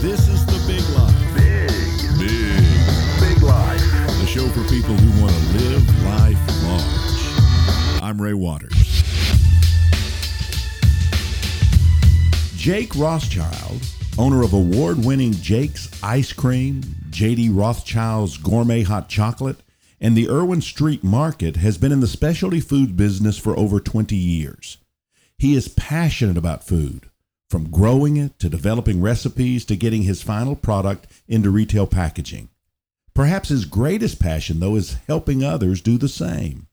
This is The Big Life. Big, Big. big life. The show for people who want to live life large. I'm Ray Waters. Jake Rothschild, owner of award winning Jake's Ice Cream, JD Rothschild's Gourmet Hot Chocolate, and the Irwin Street Market, has been in the specialty food business for over 20 years. He is passionate about food, from growing it to developing recipes to getting his final product into retail packaging. Perhaps his greatest passion, though, is helping others do the same.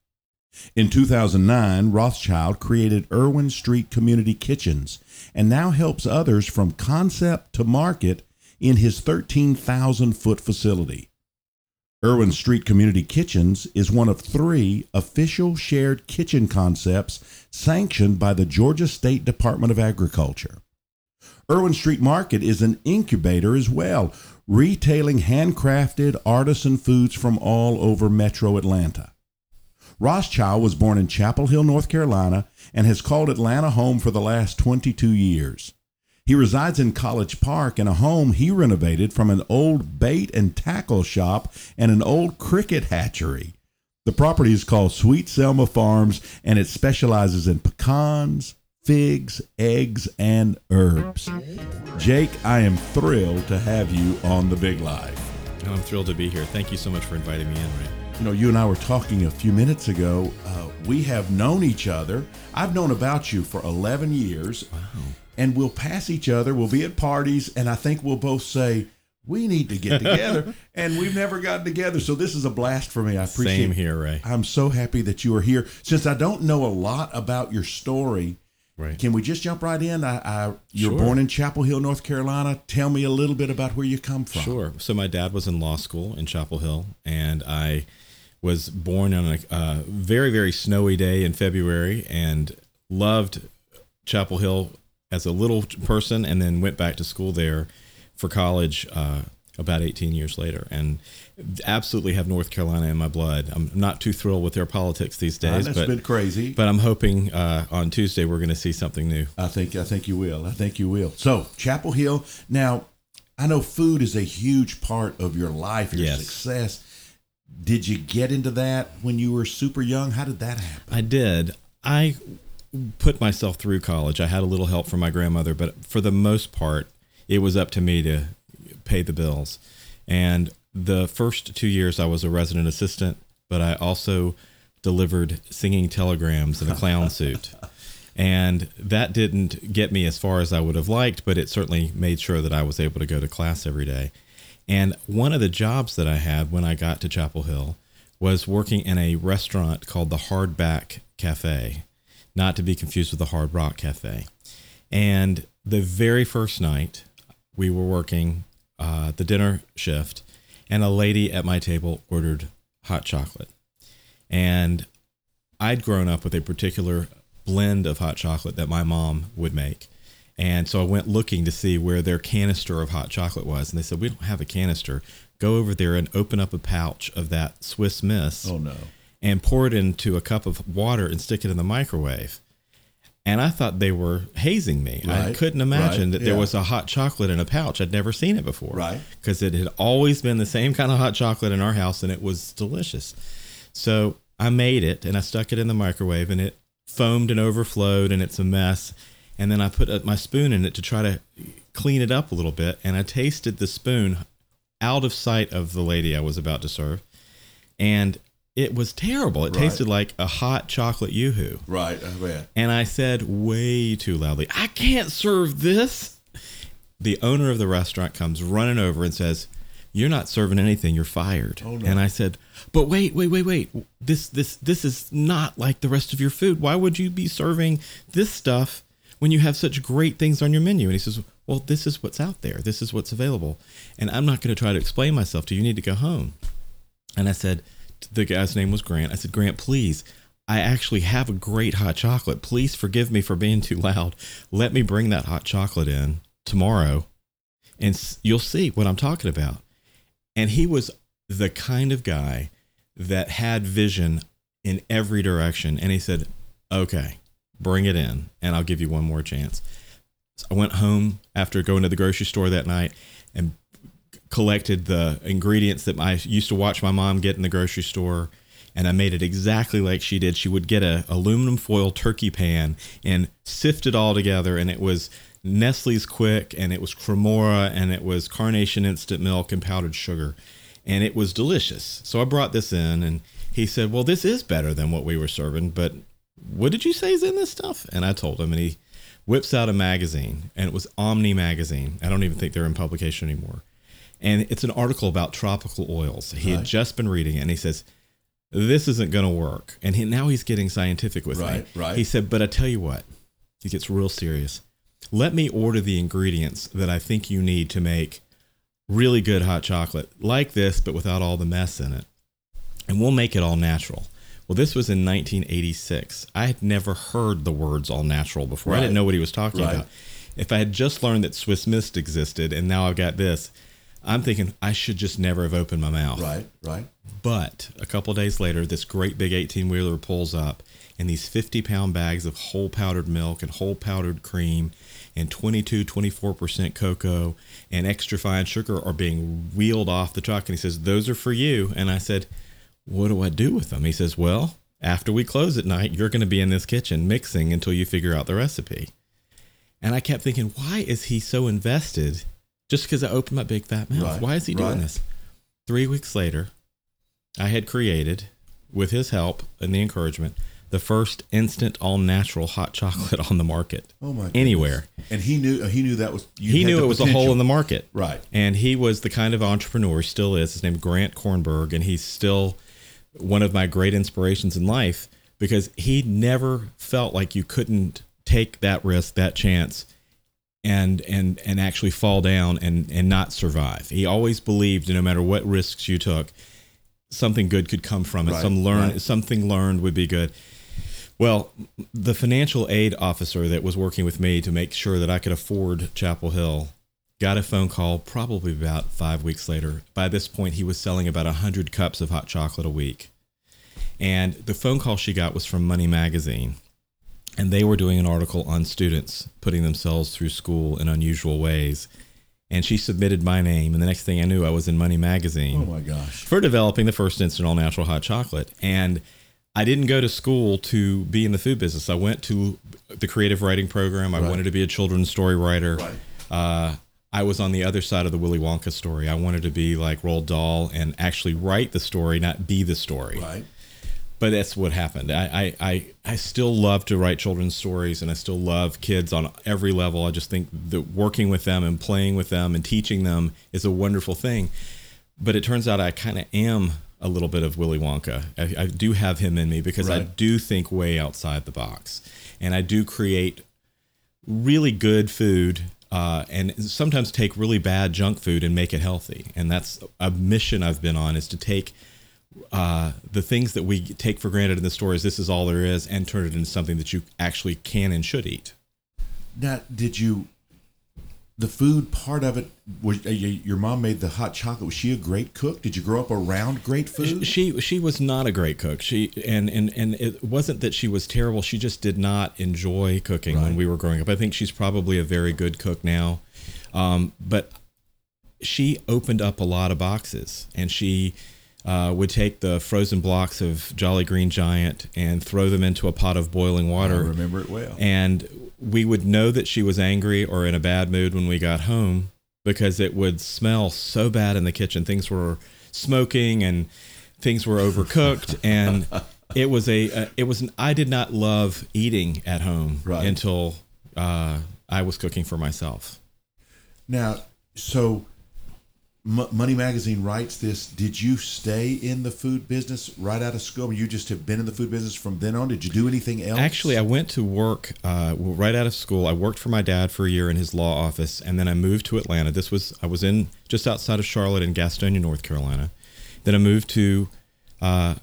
In 2009, Rothschild created Irwin Street Community Kitchens and now helps others from concept to market in his 13,000 foot facility. Irwin Street Community Kitchens is one of three official shared kitchen concepts sanctioned by the Georgia State Department of Agriculture. Irwin Street Market is an incubator as well, retailing handcrafted artisan foods from all over metro Atlanta. Rothschild was born in Chapel Hill, North Carolina, and has called Atlanta home for the last 22 years. He resides in College Park in a home he renovated from an old bait and tackle shop and an old cricket hatchery. The property is called Sweet Selma Farms and it specializes in pecans, figs, eggs, and herbs. Jake, I am thrilled to have you on The Big Life. I'm thrilled to be here. Thank you so much for inviting me in, Ray. You know, you and I were talking a few minutes ago. Uh, we have known each other. I've known about you for 11 years. Wow. And we'll pass each other. We'll be at parties, and I think we'll both say, we need to get together. and we've never gotten together. So this is a blast for me. I appreciate Same here, Ray. I'm so happy that you are here. Since I don't know a lot about your story, Right. can we just jump right in? I, I you're Sure. born in Chapel Hill, North Carolina. Tell me a little bit about where you come from. Sure. So my dad was in law school in Chapel Hill, and I was born on a uh, very very snowy day in February, and loved Chapel Hill as a little person, and then went back to school there for college uh, about 18 years later, and absolutely have North Carolina in my blood. I'm not too thrilled with their politics these Uh, days, that's but been crazy. but I'm hoping uh, on Tuesday we're going to see something new. I think I think you will. I think you will. So Chapel Hill. Now, I know food is a huge part of your life, your Yes. success. Did you get into that when you were super young? How did that happen? I did. I put myself through college. I had a little help from my grandmother, but for the most part, it was up to me to pay the bills. And the first two years, I was a resident assistant, but I also delivered singing telegrams in a clown suit. And that didn't get me as far as I would have liked, but it certainly made sure that I was able to go to class every day. And one of the jobs that I had when I got to Chapel Hill was working in a restaurant called the Hardback Cafe, not to be confused with the Hard Rock Cafe. And the very first night, we were working uh, the dinner shift, and a lady at my table ordered hot chocolate. And I'd grown up with a particular blend of hot chocolate that my mom would make. And so I went looking to see where their canister of hot chocolate was. And they said, We don't have a canister. Go over there and open up a pouch of that Swiss Miss Oh no. and pour it into a cup of water and stick it in the microwave. And I thought they were hazing me. I couldn't imagine right, that there yeah. was a hot chocolate in a pouch. I'd never seen it before. Right. Because it had always been the same kind of hot chocolate in our house and it was delicious. So I made it and I stuck it in the microwave and it foamed and overflowed and it's a mess. And then I put my spoon in it to try to clean it up a little bit. And I tasted the spoon out of sight of the lady I was about to serve. And it was terrible. It Right. tasted like a hot chocolate yoo-hoo. Right. I bet. And I said way too loudly, I can't serve this. The owner of the restaurant comes running over and says, You're not serving anything, you're fired. Oh, no. And I said, But wait, wait, wait, wait. This this this is not like the rest of your food. Why would you be serving this stuff when you have such great things on your menu? And he says, Well, this is what's out there. This is what's available. And I'm not going to try to explain myself to you. You need to go home. And I said, the guy's name was Grant. I said, Grant, please, I actually have a great hot chocolate. Please forgive me for being too loud. Let me bring that hot chocolate in tomorrow and you'll see what I'm talking about. And he was the kind of guy that had vision in every direction. And he said, okay, bring it in and I'll give you one more chance. I went home after going to the grocery store that night and collected the ingredients that I used to watch my mom get in the grocery store and I made it exactly like she did. She would get a aluminum foil turkey pan and sift it all together and it was Nestle's Quik and it was Cremora and it was Carnation instant milk and powdered sugar and it was delicious. So I brought this in and he said, "Well, this is better than what we were serving, but what did you say is in this stuff?" And I told him and he whips out a magazine and it was Omni magazine. I don't even think they're in publication anymore and it's an article about tropical oils. He right. had just been reading it, and he says, "This isn't going to work." And he, now he's getting scientific with right, me. Right. He said, "But I tell you what," he gets real serious. Let me order the ingredients that I think you need to make really good hot chocolate, like this, but without all the mess in it, and we'll make it all natural. Well, this was in 1986. I had never heard the words all natural before. Right. I didn't know what he was talking right. about. If I had just learned that Swiss Miss existed and now I've got this, I'm thinking I should just never have opened my mouth. Right, right. But a couple days later, this great big 18 wheeler pulls up, and these 50 pound bags of whole powdered milk and whole powdered cream and 22, 24% cocoa and extra fine sugar are being wheeled off the truck. And he says, Those are for you. And I said, What do I do with them? He says, Well, after we close at night, you're going to be in this kitchen mixing until you figure out the recipe. And I kept thinking, Why is he so invested? Just because I opened my big fat mouth. Right, Why is he doing right. this? Three weeks later, I had created, with his help and the encouragement, the first instant all natural hot chocolate on the market. Oh my! Goodness. Anywhere. And he knew he knew that was he knew it was a hole in the market. Right. And he was the kind of entrepreneur, he still is. His name is Grant Kornberg, and he's still one of my great inspirations in life because he never felt like you couldn't take that risk, that chance, and and and actually fall down and and not survive. He always believed no matter what risks you took, something good could come from it. Right, Some learn right. something learned would be good. Well, the financial aid officer that was working with me to make sure that I could afford Chapel Hill got a phone call probably about five weeks later. By this point, he was selling about 100 cups of hot chocolate a week. And the phone call she got was from Money Magazine and they were doing an article on students putting themselves through school in unusual ways. And she submitted my name, and the next thing I knew, I was in Money Magazine. Oh my gosh! For developing the first instant all natural hot chocolate, and I didn't go to school to be in the food business. I went to the creative writing program. I right. wanted to be a children's story writer. Right. Uh, I was on the other side of the Willy Wonka story. I wanted to be like Roald Dahl and actually write the story, not be the story. Right but that's what happened. I, I, I, still love to write children's stories and I still love kids on every level. I just think that working with them and playing with them and teaching them is a wonderful thing. But it turns out I kind of am a little bit of Willy Wonka. I, I do have him in me because right. I do think way outside the box and I do create really good food uh, and sometimes take really bad junk food and make it healthy. And that's a mission I've been on is to take – uh, the things that we take for granted in the stores, this is all there is, and turn it into something that you actually can and should eat. Now, did you, the food part of it, was uh, your mom made the hot chocolate? Was she a great cook? Did you grow up around great food? She she was not a great cook. She and and and it wasn't that she was terrible. She just did not enjoy cooking right. when we were growing up. I think she's probably a very good cook now, um, but she opened up a lot of boxes and she uh, would take the frozen blocks of Jolly Green Giant and throw them into a pot of boiling water. I remember it well. And we would know that she was angry or in a bad mood when we got home because it would smell so bad in the kitchen. Things were smoking and things were overcooked and it was a, a it was an, I did not love eating at home right. until uh, I was cooking for myself. Now, so M- Money Magazine writes this. Did you stay in the food business right out of school? You just have been in the food business from then on. Did you do anything else? Actually, I went to work uh, right out of school. I worked for my dad for a year in his law office, and then I moved to Atlanta. This was I was in just outside of Charlotte in Gastonia, North Carolina. Then I moved to uh,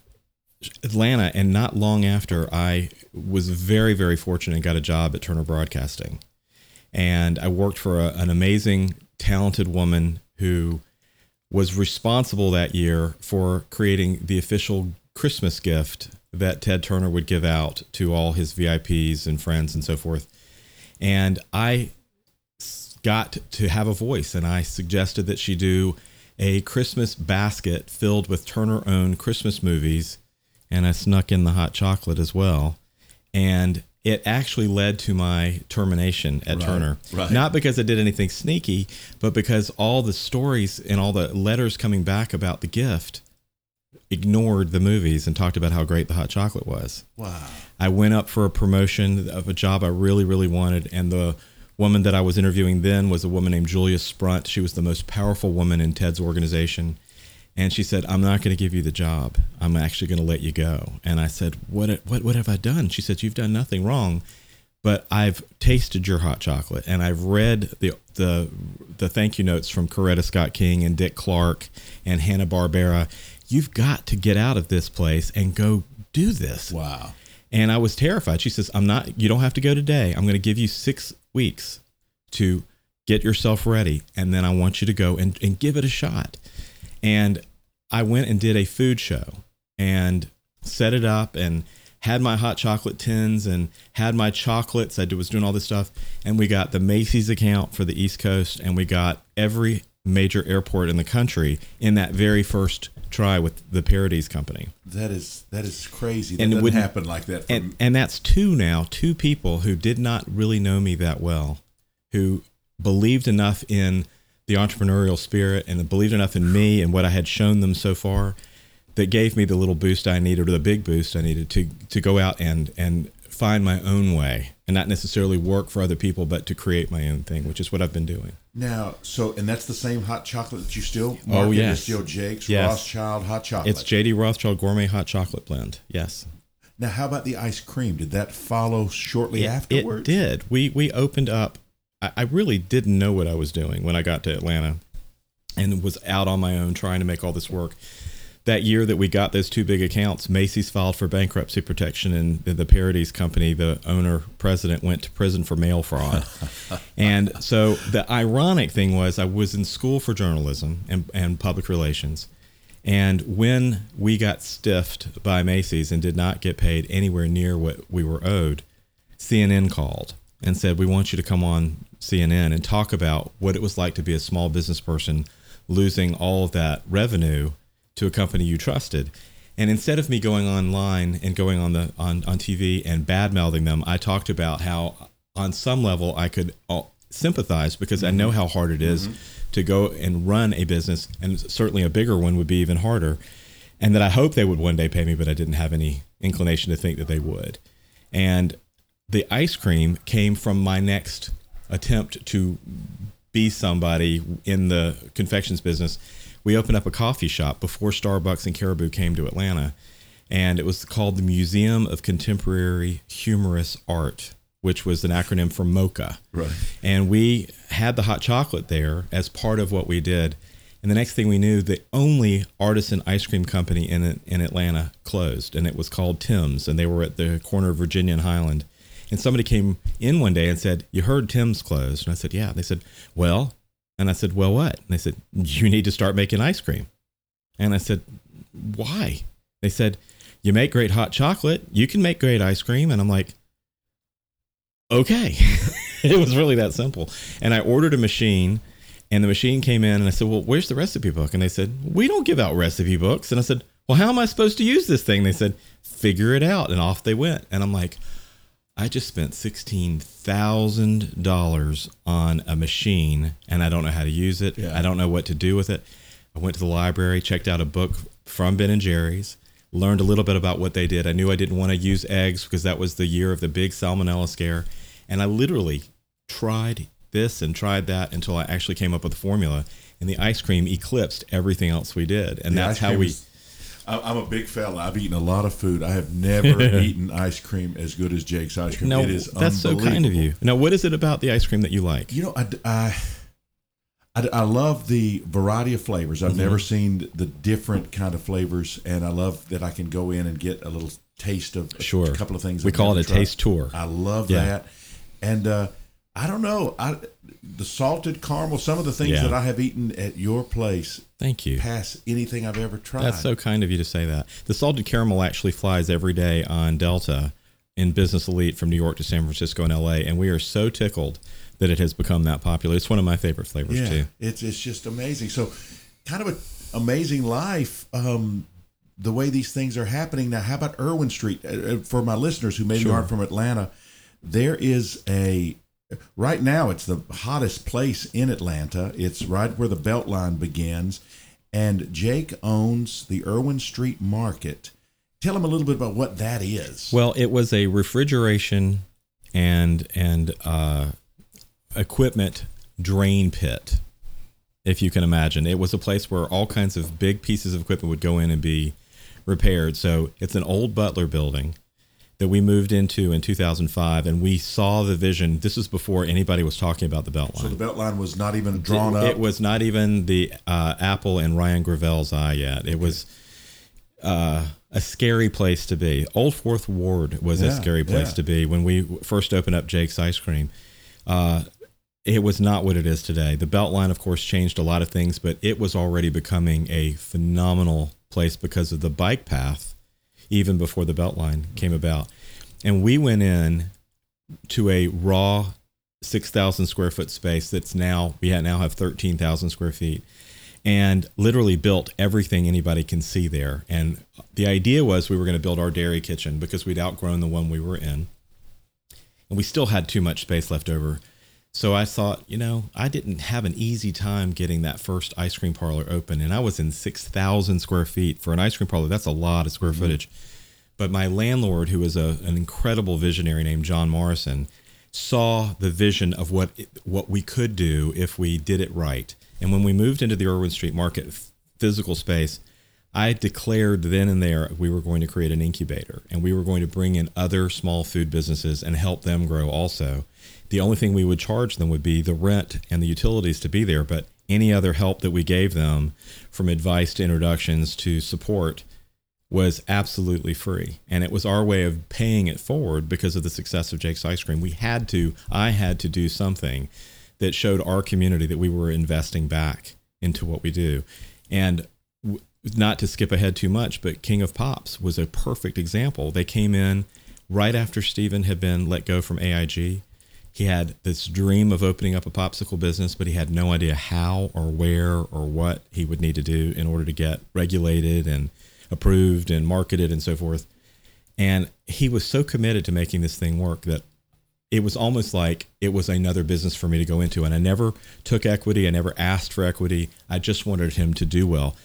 Atlanta, and not long after, I was very very fortunate and got a job at Turner Broadcasting, and I worked for a, an amazing, talented woman who was responsible that year for creating the official Christmas gift that Ted Turner would give out to all his VIPs and friends and so forth. And I got to have a voice, and I suggested that she do a Christmas basket filled with Turner owned Christmas movies, and I snuck in the hot chocolate as well. And it actually led to my termination at Right, Turner. right. Not because I did anything sneaky, but because all the stories and all the letters coming back about the gift ignored the movies and talked about how great the hot chocolate was. Wow. I went up for a promotion of a job I really, really wanted, and the woman that I was interviewing then was a woman named Julia Sprunt. She was the most powerful woman in Ted's organization. And she said, "I'm not going to give you the job. I'm actually going to let you go." And I said, "What? What? What have I done?" She said, "You've done nothing wrong, but I've tasted your hot chocolate, and I've read the the the thank you notes from Coretta Scott King and Dick Clark and Hanna Barbera. You've got to get out of this place and go do this." Wow. And I was terrified. She says, I'm not, you don't have to go today. I'm going to give you six weeks to get yourself ready. And then I want you to go and, and give it a shot. And I went and did a food show and set it up and had my hot chocolate tins and had my chocolates. I was doing all this stuff. And we got the Macy's account for the East Coast and we got every major airport in the country in that very first try with the Paradies Company. That is that is crazy. That And it wouldn't- happen like that. From, and and that's two now two people who did not really know me that well who believed enough in the entrepreneurial spirit and believed enough in me and what i had shown them so far that gave me the little boost i needed or the big boost i needed to to go out and and find my own way and not necessarily work for other people but to create my own thing which is what i've been doing now, so and that's the same hot chocolate that you still Oh, yes. still Jake's Yes. Rothschild hot chocolate. it's jd rothschild gourmet hot chocolate blend yes now, how about the ice cream? Did that follow shortly It- afterwards? It did. We we opened up. I, I really didn't know what I was doing when I got to Atlanta, and was out on my own trying to make all this work. That year that we got those two big accounts, Macy's filed for bankruptcy protection, and the, the Paradies Company, the owner president, went to prison for mail fraud. and so the ironic thing was, I was in school for journalism and, and public relations. And when we got stiffed by Macy's and did not get paid anywhere near what we were owed, CNN called and said, We want you to come on CNN and talk about what it was like to be a small business person losing all of that revenue to a company you trusted. And instead of me going online and going on the on, on TV and bad mouthing them, I talked about how on some level I could uh, sympathize because I know how hard it is to go and run a business, and certainly a bigger one would be even harder. And that I hope they would one day pay me, but I didn't have any inclination to think that they would. And the ice cream came from my next attempt to be somebody in the confections business. We opened up a coffee shop before Starbucks and Caribou came to Atlanta, and it was called the Museum of Contemporary Humorous Art, which was an acronym for MOCA. Right. And we had the hot chocolate there as part of what we did. And the next thing we knew, the only artisan ice cream company in in Atlanta closed, and it was called Tim's, and they were at the corner of Virginia and Highland. And somebody came in one day and said, "You heard Tim's closed?" And I said, "Yeah." They said, "Well," and I said, "Well, what?" And they said, "You need to start making ice cream." And I said, "Why?" They said, "You make great hot chocolate. You can make great ice cream." And I'm like, "Okay." it was really that simple. And I ordered a machine, and the machine came in, and I said, "Well, where's the recipe book?" And they said, "We don't give out recipe books." And I said, "Well, how am I supposed to use this thing?" They said, "Figure it out." And off they went. And I'm like, I just spent sixteen thousand dollars on a machine, and I don't know how to use it. Yeah. I don't know what to do with it. I went to the library, checked out a book from Ben and Jerry's, learned a little bit about what they did. I knew I didn't want to use eggs because that was the year of the big salmonella scare, and I literally tried this and tried that until I actually came up with a formula. And the ice cream eclipsed everything else we did, and The that's how we. is- I'm a big fella. I've eaten a lot of food. I have never eaten ice cream as good as Jake's ice cream. No, it is that's so kind of you. Now, what is it about the ice cream that you like? You know, I, I, I, I love the variety of flavors. I've Mm-hmm. never seen the different kind of flavors, and I love that I can go in and get a little taste of Sure. a couple of things. We I've call it a tried. taste tour. I love Yeah. that, and uh, I don't know. I the salted caramel. Some of the things Yeah. that I have eaten at your place Thank you. pass anything I've ever tried. That's so kind of you to say that. The salted caramel actually flies every day on Delta in Business Elite from New York to San Francisco and LA, and we are so tickled that it has become that popular. It's one of my favorite flavors yeah, too. it's it's just amazing. So, kind of an amazing life. Um, the way these things are happening now. How about Irwin Street? Uh, uh, for my listeners who maybe Sure. aren't from Atlanta, there is a right now. It's the hottest place in Atlanta. It's right where the Beltline begins, and Jake owns the Irwin Street Market. Tell him a little bit about what that is. Well, it was a refrigeration and and uh, equipment drain pit, if you can imagine. It was a place where all kinds of big pieces of equipment would go in and be repaired. So it's an old Butler building that we moved into in 2005, and we saw the vision. This is before anybody was talking about the Beltline. so the Beltline was not even drawn it, up. It was not even the uh, apple in Ryan Gravel's eye yet. It was uh, a scary place to be. Old Fourth Ward was a scary place yeah. to be when we first opened up Jake's Ice Cream. Uh, it was not what it is today. The Beltline, of course, changed a lot of things, but it was already becoming a phenomenal place because of the bike path, even before the Beltline came about. And we went in to a raw 6,000 square foot space that's now, we now have 13,000 square feet and literally built everything anybody can see there. And the idea was we were going to build our dairy kitchen because we'd outgrown the one we were in. And we still had too much space left over. So I thought, you know, I didn't have an easy time getting that first ice cream parlor open. And I was in 6,000 square feet. For an ice cream parlor, that's a lot of square mm-hmm. footage. But my landlord, who was a, an incredible visionary named John Morrison, saw the vision of what it, what we could do if we did it right. And when we moved into the Irwin Street Market physical space, I declared then and there we were going to create an incubator and we were going to bring in other small food businesses and help them grow also. The only thing we would charge them would be the rent and the utilities to be there, but any other help that we gave them from advice to introductions to support was absolutely free. And it was our way of paying it forward because of the success of Jake's Ice Cream. We had to, I had to do something that showed our community that we were investing back into what we do. And not to skip ahead too much, but King of Pops was a perfect example. They came in right after Stephen had been let go from AIG. He had this dream of opening up a popsicle business, but he had no idea how or where or what he would need to do in order to get regulated and approved and marketed and so forth. And he was so committed to making this thing work that it was almost like it was another business for me to go into. And I never took equity, I never asked for equity. I just wanted him to do well.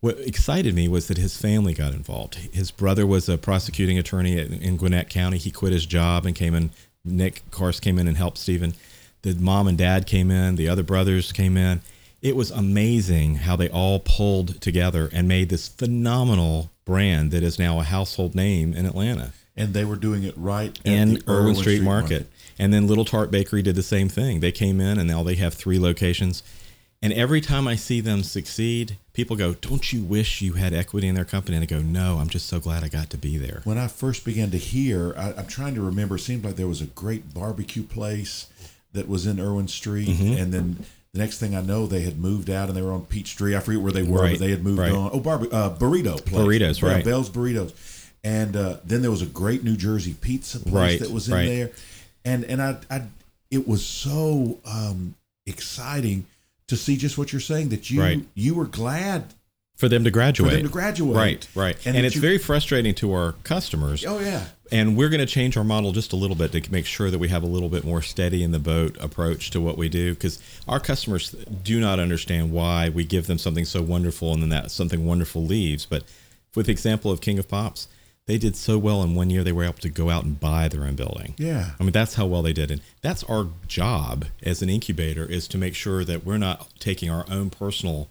What excited me was that his family got involved. His brother was a prosecuting attorney in in Gwinnett County. He quit his job and came in. Nick of course, came in and helped Stephen. The mom and dad came in. The other brothers came in. It was amazing how they all pulled together and made this phenomenal brand that is now a household name in Atlanta and they were doing it right in Irwin Street, Market. And then Little Tart Bakery did the same thing. They came in and now they have three locations. And every time I see them succeed, people go, Don't you wish you had equity in their company? And I go, No, I'm just so glad I got to be there. When I first began to hear, I, I'm trying to remember. It seemed like there was a great barbecue place that was in Irwin Street, Mm-hmm. and then the next thing I know, they had moved out and they were on Peachtree. I forget where they were, Right, but they had moved right. on. Oh, barbe- uh, burrito place, Burritos, Yeah, right. Bell's Burritos, and uh, then there was a great New Jersey pizza place Right, that was in there, and and I, I it was so um, exciting to see just what you're saying that you Right. you were glad For them to graduate. for them to graduate, Right, right. And And, it's you- very frustrating to our customers. Oh yeah. And we're going to change our model just a little bit to make sure that we have a little bit more steady in the boat approach to what we do because our customers do not understand why we give them something so wonderful and then that something wonderful leaves. But with the example of King of Pops, they did so well in one year they were able to go out and buy their own building. Yeah. I mean that's how well they did and that's our job as an incubator is to make sure that we're not taking our own personal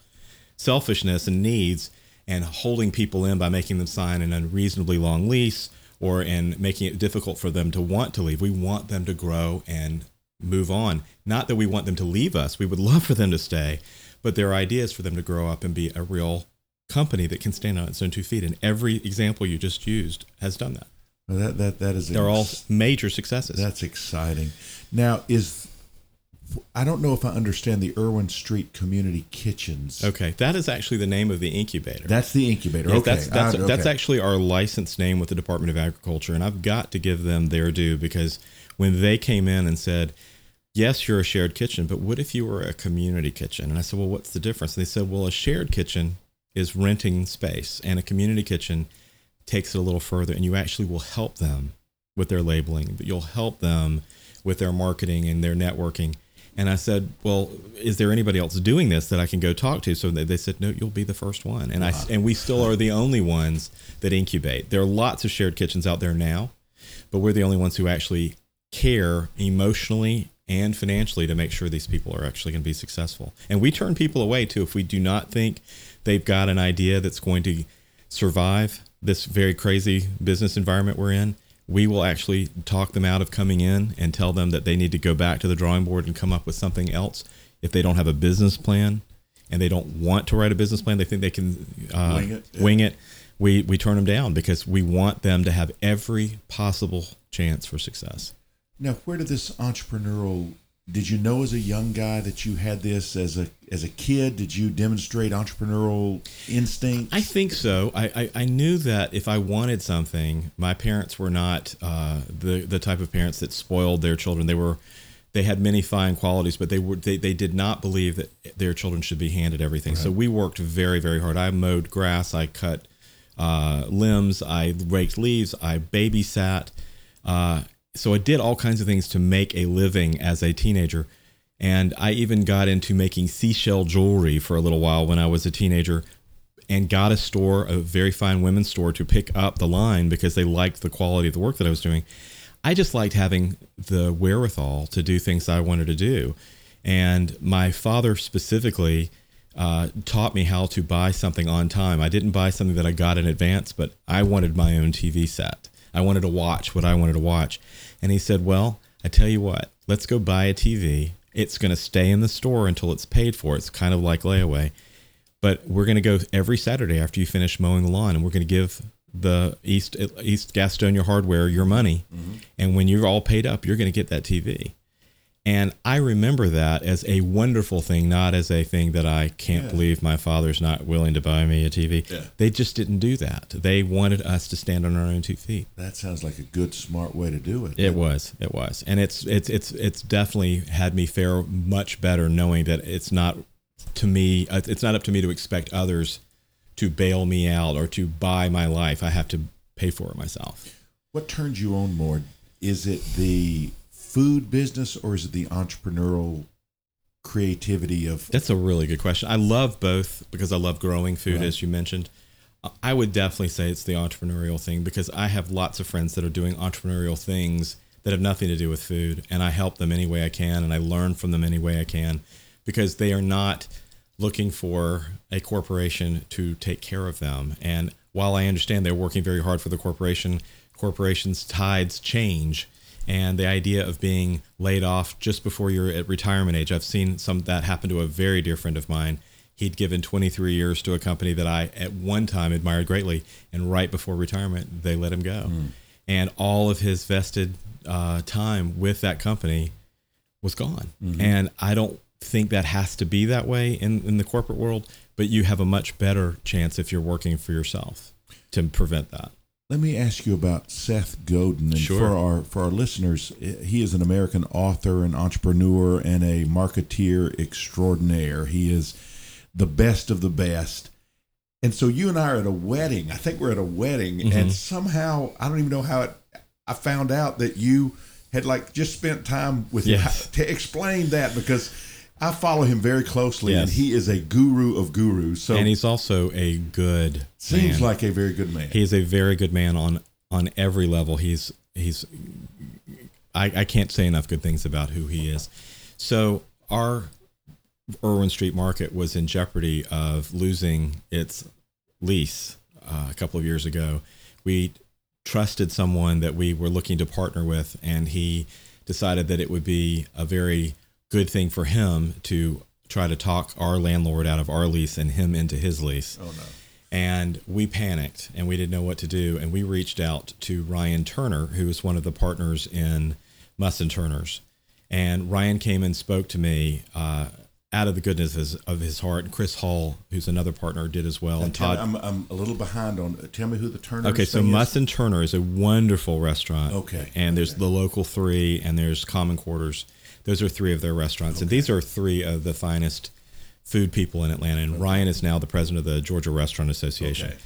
selfishness and needs and holding people in by making them sign an unreasonably long lease or in making it difficult for them to want to leave. We want them to grow and move on. Not that we want them to leave us. We would love for them to stay, but their idea is for them to grow up and be a real company that can stand on its own two feet. And every example you just used has done that. Well, that that that is They're all major successes. that's exciting. Now is I don't know if I understand the Irwin Street Community Kitchens. okay, that is actually the name of the incubator. That's the incubator. Yes, okay, that's that's, I- okay. that's actually our license name with the Department of Agriculture, and I've got to give them their due because when they came in and said, yes, you're a shared kitchen, but what if you were a community kitchen? And I said, well, what's the difference? And they said, well, a shared kitchen is renting space, and a community kitchen takes it a little further, and you actually will help them with their labeling, but you'll help them with their marketing and their networking. And I said, "Well, is there anybody else doing this that I can go talk to?" So they, they said, "No, you'll be the first one." And I and we still are the only ones that incubate. There are lots of shared kitchens out there now, but we're the only ones who actually care emotionally and financially to make sure these people are actually going to be successful. And we turn people away too if we do not think they've got an idea that's going to survive this very crazy business environment we're in we will actually talk them out of coming in and tell them that they need to go back to the drawing board and come up with something else if they don't have a business plan and they don't want to write a business plan. They think they can uh, wing, it, yeah. wing it. We we turn them down because we want them to have every possible chance for success. Now where did this entrepreneurial did you know as a young guy that you had this as a as a kid? Did you demonstrate entrepreneurial instinct? I think so. I, I, I, knew that if I wanted something, my parents were not uh, the the type of parents that spoiled their children. They were they had many fine qualities, but they were they, they did not believe that their children should be handed everything. Right. So we worked very very hard. I mowed grass. I cut uh, limbs. I raked leaves. I babysat. Uh, so I did all kinds of things to make a living as a teenager. And I even got into making seashell jewelry for a little while when I was a teenager and got a store, a very fine women's store, to pick up the line because they liked the quality of the work that I was doing. I just liked having the wherewithal to do things I wanted to do. And my father specifically uh, taught me how to buy something on time. I didn't buy something that I got in advance, but I wanted my own TV set. I wanted to watch what I wanted to watch. And he said, Well, I tell you what, let's go buy a TV. It's going to stay in the store until it's paid for. It's kind of like layaway. But we're going to go every Saturday after you finish mowing the lawn and we're going to give the East East Gastonia Hardware your money. Mm-hmm. And when you're all paid up, you're going to get that TV. And I remember that as a wonderful thing, not as a thing that I can't yeah. believe my father's not willing to buy me a TV. Yeah. They just didn't do that. They wanted us to stand on our own two feet. That sounds like a good, smart way to do it. It was. It was. And it's it's it's it's definitely had me fare much better knowing that it's not to me uh, it's not up to me to expect others to bail me out or to buy my life. I have to pay for it myself. What turns you on more? Is it the food business or is it the entrepreneurial creativity of that's a really good question. I love both because i love growing food right. as you mentioned. I would definitely say it's the entrepreneurial thing because i have lots of friends that are doing entrepreneurial things that have nothing to do with food and i help them any way i can and i learn from them any way i can because they are not looking for a corporation to take care of them. And while i understand they're working very hard for the corporation corporations tides change and the idea of being laid off just before you're at retirement age. I've seen some that happen to a very dear friend of mine. He'd given 23 years to a company that I at one time admired greatly, and right before retirement, they let him go. Mm. And all of his vested uh, time with that company was gone. Mm-hmm. And I don't think that has to be that way in, in the corporate world, but you have a much better chance if you're working for yourself to prevent that. Let me ask you about Seth Godin. And sure. for our for our listeners, he is an American author, an entrepreneur, and a marketeer extraordinaire. He is the best of the best. And so you and I are at a wedding. I think we're at a wedding, mm-hmm. and somehow I don't even know how it. I found out that you had like just spent time with yes. to explain that because I follow him very closely, yes. and he is a guru of gurus. So, and he's also a good. Seems man. like a very good man. He is a very good man on on every level. He's he's. I, I can't say enough good things about who he is. So our Irwin Street Market was in jeopardy of losing its lease uh, a couple of years ago. We trusted someone that we were looking to partner with, and he decided that it would be a very good thing for him to try to talk our landlord out of our lease and him into his lease. Oh no. And we panicked and we didn't know what to do. And we reached out to Ryan Turner, who is one of the partners in Muss and Turner's. And Ryan came and spoke to me uh, out of the goodness of his, of his, heart. And Chris Hall, who's another partner, did as well. And, and Todd, I'm, I'm a little behind on. Tell me who the Turner. Okay, so Muss and Turner is a wonderful restaurant. Okay, and there's the local three, and there's Common Quarters Those are three of their restaurants, okay. and these are three of the finest food people in Atlanta. And okay. Ryan is now the president of the Georgia Restaurant Association. Okay.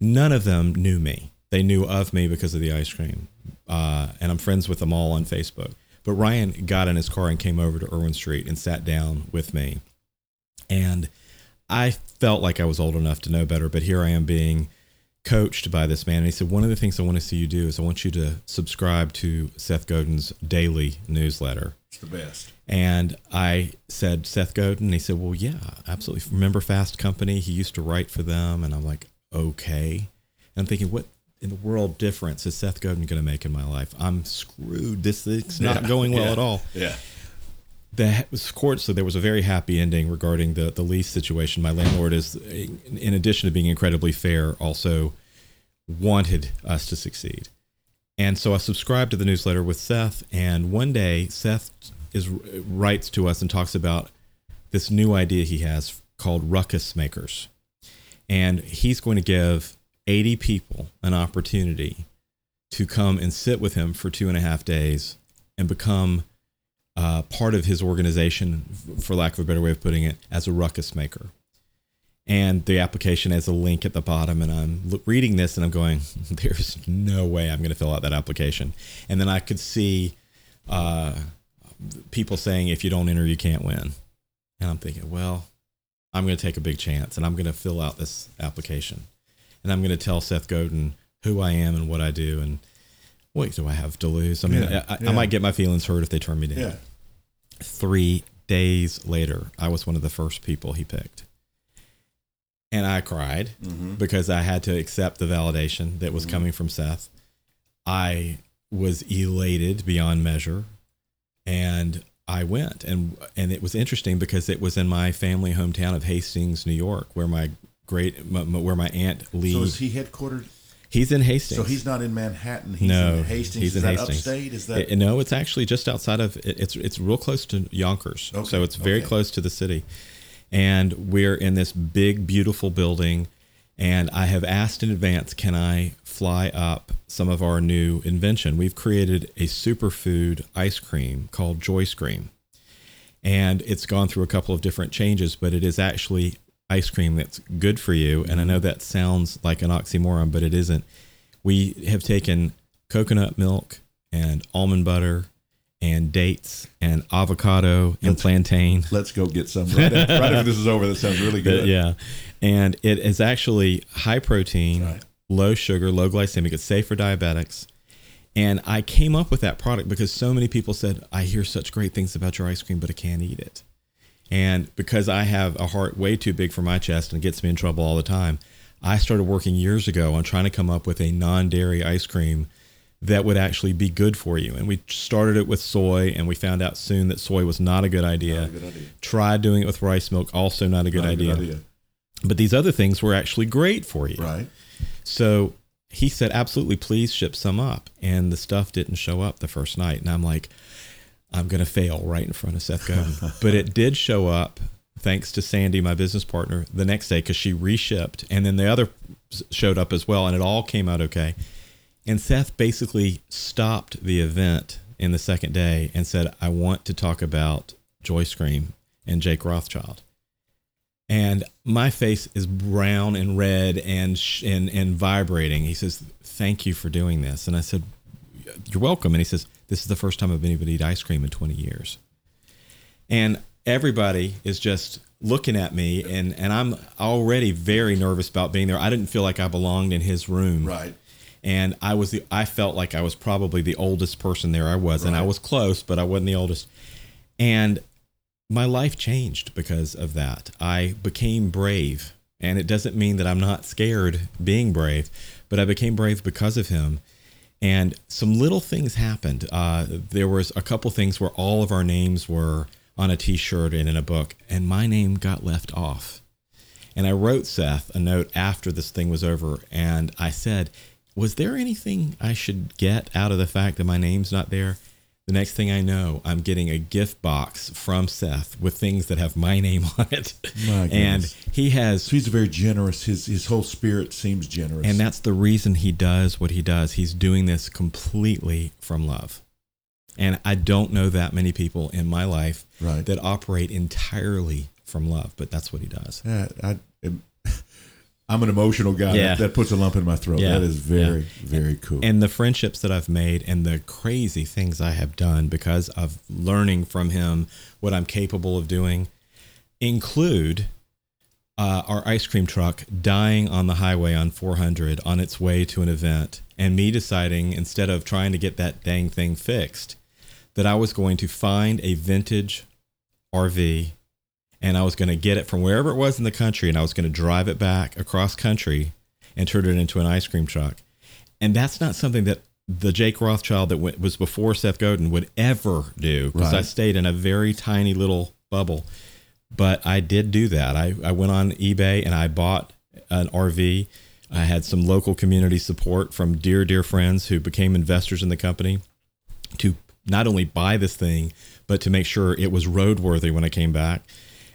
None of them knew me. They knew of me because of the ice cream, uh, and I'm friends with them all on Facebook. But Ryan got in his car and came over to Irwin Street and sat down with me, and I felt like I was old enough to know better. But here I am being coached by this man. And he said, One of the things I want to see you do is I want you to subscribe to Seth Godin's daily newsletter. It's the best. And I said, Seth Godin? And he said, Well, yeah, absolutely. Remember Fast Company? He used to write for them. And I'm like, Okay. And I'm thinking, What in the world difference is Seth Godin going to make in my life? I'm screwed. This thing's not yeah, going well yeah, at all. Yeah the court so there was a very happy ending regarding the the lease situation my landlord is in addition to being incredibly fair also wanted us to succeed and so i subscribed to the newsletter with seth and one day seth is writes to us and talks about this new idea he has called ruckus makers and he's going to give 80 people an opportunity to come and sit with him for two and a half days and become uh, part of his organization, for lack of a better way of putting it, as a ruckus maker. And the application has a link at the bottom, and I'm reading this and I'm going, "There's no way I'm going to fill out that application." And then I could see uh, people saying, "If you don't enter, you can't win." And I'm thinking, well, I'm going to take a big chance, and I'm going to fill out this application, and I'm going to tell Seth Godin who I am and what I do, and what do I have to lose? I mean, yeah, I, yeah. I, might get my feelings hurt if they turn me down. Yeah. Three days later, I was one of the first people he picked. And I cried mm-hmm. because I had to accept the validation that was mm-hmm. coming from Seth. I was elated beyond measure. And I went. And and it was interesting because it was in my family hometown of Hastings, New York, where my great where my aunt Lee. So is he headquartered He's in Hastings. So he's not in Manhattan. He's no, in Hastings. He's Is in that Hastings. Upstate? Is that it, no? It's actually just outside of. It's it's real close to Yonkers. Okay. So it's very okay. close to the city, and we're in this big, beautiful building. And I have asked in advance, can I fly up some of our new invention? We've created a superfood ice cream called Joy Scream, and it's gone through a couple of different changes, but it is actually ice cream that's good for you. And I know that sounds like an oxymoron, but it isn't. We have taken coconut milk and almond butter and dates and avocado and let's, plantain. Let's go get some right, after, right after this is over. That sounds really good. yeah. And it is actually high protein, right. low sugar, low glycemic. It's safe for diabetics. And I came up with that product because so many people said, I hear such great things about your ice cream, but I can't eat it. And because I have a heart way too big for my chest and gets me in trouble all the time, I started working years ago on trying to come up with a non dairy ice cream that would actually be good for you. And we started it with soy, and we found out soon that soy was not a good idea. A good idea. Tried doing it with rice milk, also not a good, not idea. A good idea. But these other things were actually great for you. Right. So he said, absolutely, please ship some up. And the stuff didn't show up the first night. And I'm like, I'm going to fail right in front of Seth Godin. but it did show up thanks to Sandy, my business partner, the next day because she reshipped. And then the other showed up as well. And it all came out okay. And Seth basically stopped the event in the second day and said, I want to talk about Joy Scream and Jake Rothschild. And my face is brown and red and, and, and vibrating. He says, Thank you for doing this. And I said, You're welcome. And he says, this is the first time I've been able to eat ice cream in 20 years. And everybody is just looking at me and, and I'm already very nervous about being there. I didn't feel like I belonged in his room. Right. And I was the I felt like I was probably the oldest person there I was. Right. And I was close, but I wasn't the oldest. And my life changed because of that. I became brave. And it doesn't mean that I'm not scared being brave, but I became brave because of him and some little things happened. Uh, there was a couple things where all of our names were on a T-shirt and in a book, and my name got left off. And I wrote Seth a note after this thing was over, and I said, "Was there anything I should get out of the fact that my name's not there?" The next thing I know, I'm getting a gift box from Seth with things that have my name on it. and he has. So he's very generous. His his whole spirit seems generous. And that's the reason he does what he does. He's doing this completely from love. And I don't know that many people in my life Right. that operate entirely from love, but that's what he does. Yeah, I, I'm an emotional guy. Yeah. That, that puts a lump in my throat. Yeah. That is very, Yeah. very cool. And the friendships that I've made and the crazy things I have done because of learning from him what I'm capable of doing include uh, our ice cream truck dying on the highway on 400 on its way to an event, and me deciding instead of trying to get that dang thing fixed, that I was going to find a vintage RV and I was going to get it from wherever it was in the country and I was going to drive it back across country and turn it into an ice cream truck. And that's not something that the Jake Rothschild that went, was before Seth Godin would ever do because I stayed in a very tiny little bubble. But I did do that. I, I went on eBay and I bought an RV. I had some local community support from dear, dear friends who became investors in the company to not only buy this thing, but to make sure it was roadworthy when I came back.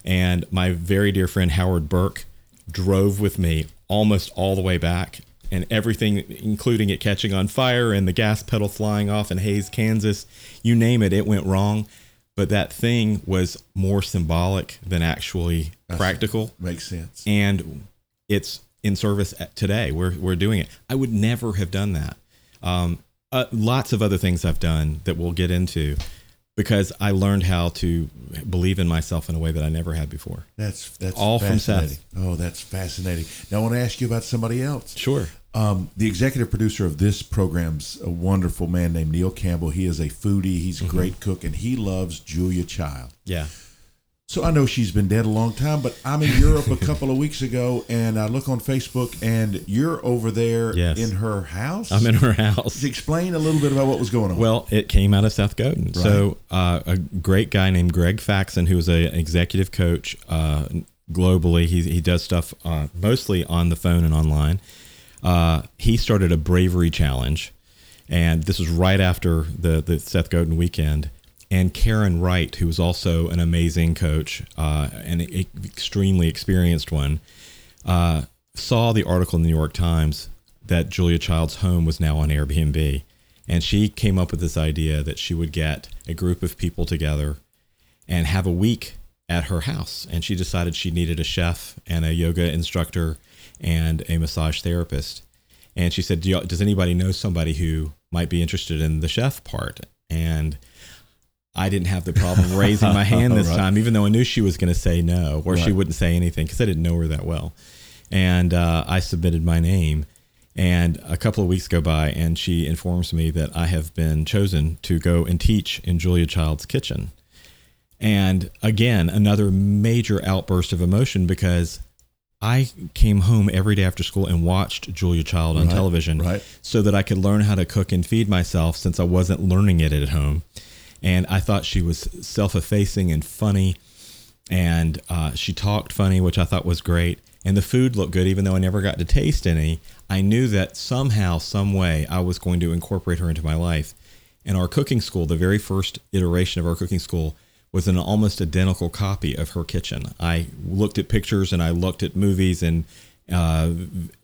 And my very dear friend Howard Burke drove with me almost all the way back, and everything, including it catching on fire and the gas pedal flying off in Hays, Kansas, you name it, it went wrong. But that thing was more symbolic than actually practical Makes sense. and it's in service today. We're we're doing it. I would never have done that. Um, uh, lots of other things I've done that we'll get into because I learned how to believe in myself in a way that I never had before. That's that's All from. Seth. Oh, that's fascinating. Now I want to ask you about somebody else. Sure. Um, the executive producer of this program's a wonderful man named Neil Campbell. He is a foodie. He's a Mm-hmm. great cook, and he loves Julia Child. Yeah. So I know she's been dead a long time, but I'm in Europe a couple of weeks ago, and I look on Facebook, and you're over there Yes. in her house. I'm in her house. Explain a little bit about what was going on. Well, it came out of Seth Godin. So, uh, a great guy named Greg Faxon, who is an executive coach uh, globally, he, he does stuff uh, mostly on the phone and online. Uh, he started a bravery challenge, and this was right after the, the Seth Godin weekend. And Karen Wright, who was also an amazing coach uh, and an extremely experienced one, uh, saw the article in the New York Times that Julia Child's home was now on Airbnb. And she came up with this idea that she would get a group of people together and have a week at her house. And she decided she needed a chef and a yoga instructor and a massage therapist. And she said, Do Does anybody know somebody who might be interested in the chef part? And I didn't have the problem raising my hand this Right. time, even though I knew she was going to say no or she wouldn't say anything because I didn't know her that well. And uh, I submitted my name. And a couple of weeks go by, and she informs me that I have been chosen to go and teach in Julia Child's kitchen. And again, another major outburst of emotion because I came home every day after school and watched Julia Child on Right, television right. so that I could learn how to cook and feed myself since I wasn't learning it at home. And I thought she was self effacing and funny. And uh, she talked funny, which I thought was great. And the food looked good, even though I never got to taste any. I knew that somehow, some way, I was going to incorporate her into my life. And our cooking school, the very first iteration of our cooking school, was an almost identical copy of her kitchen. I looked at pictures and I looked at movies, and uh,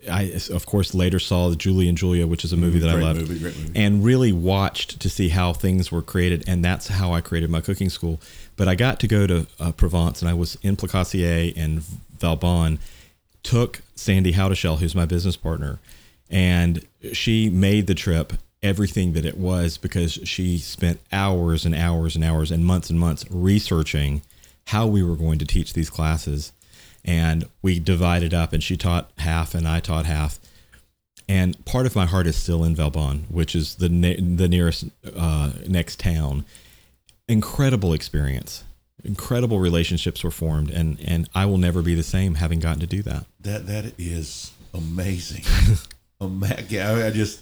I, of course, later saw Julie and Julia, which is a movie that I Great loved, movie, movie. and really watched to see how things were created. And that's how I created my cooking school. But I got to go to uh, Provence, and I was in Plascassier and Valbonne. Took Sandy Howdeshell, who's my business partner, and she made the trip everything that it was because she spent hours and hours and hours and months and months researching how we were going to teach these classes. And we divided up, and she taught half, and I taught half. And part of my heart is still in Valbonne, which is the ne- the nearest uh, next town. Incredible experience, incredible relationships were formed, and and I will never be the same having gotten to do that. That that is amazing. Ama- I just,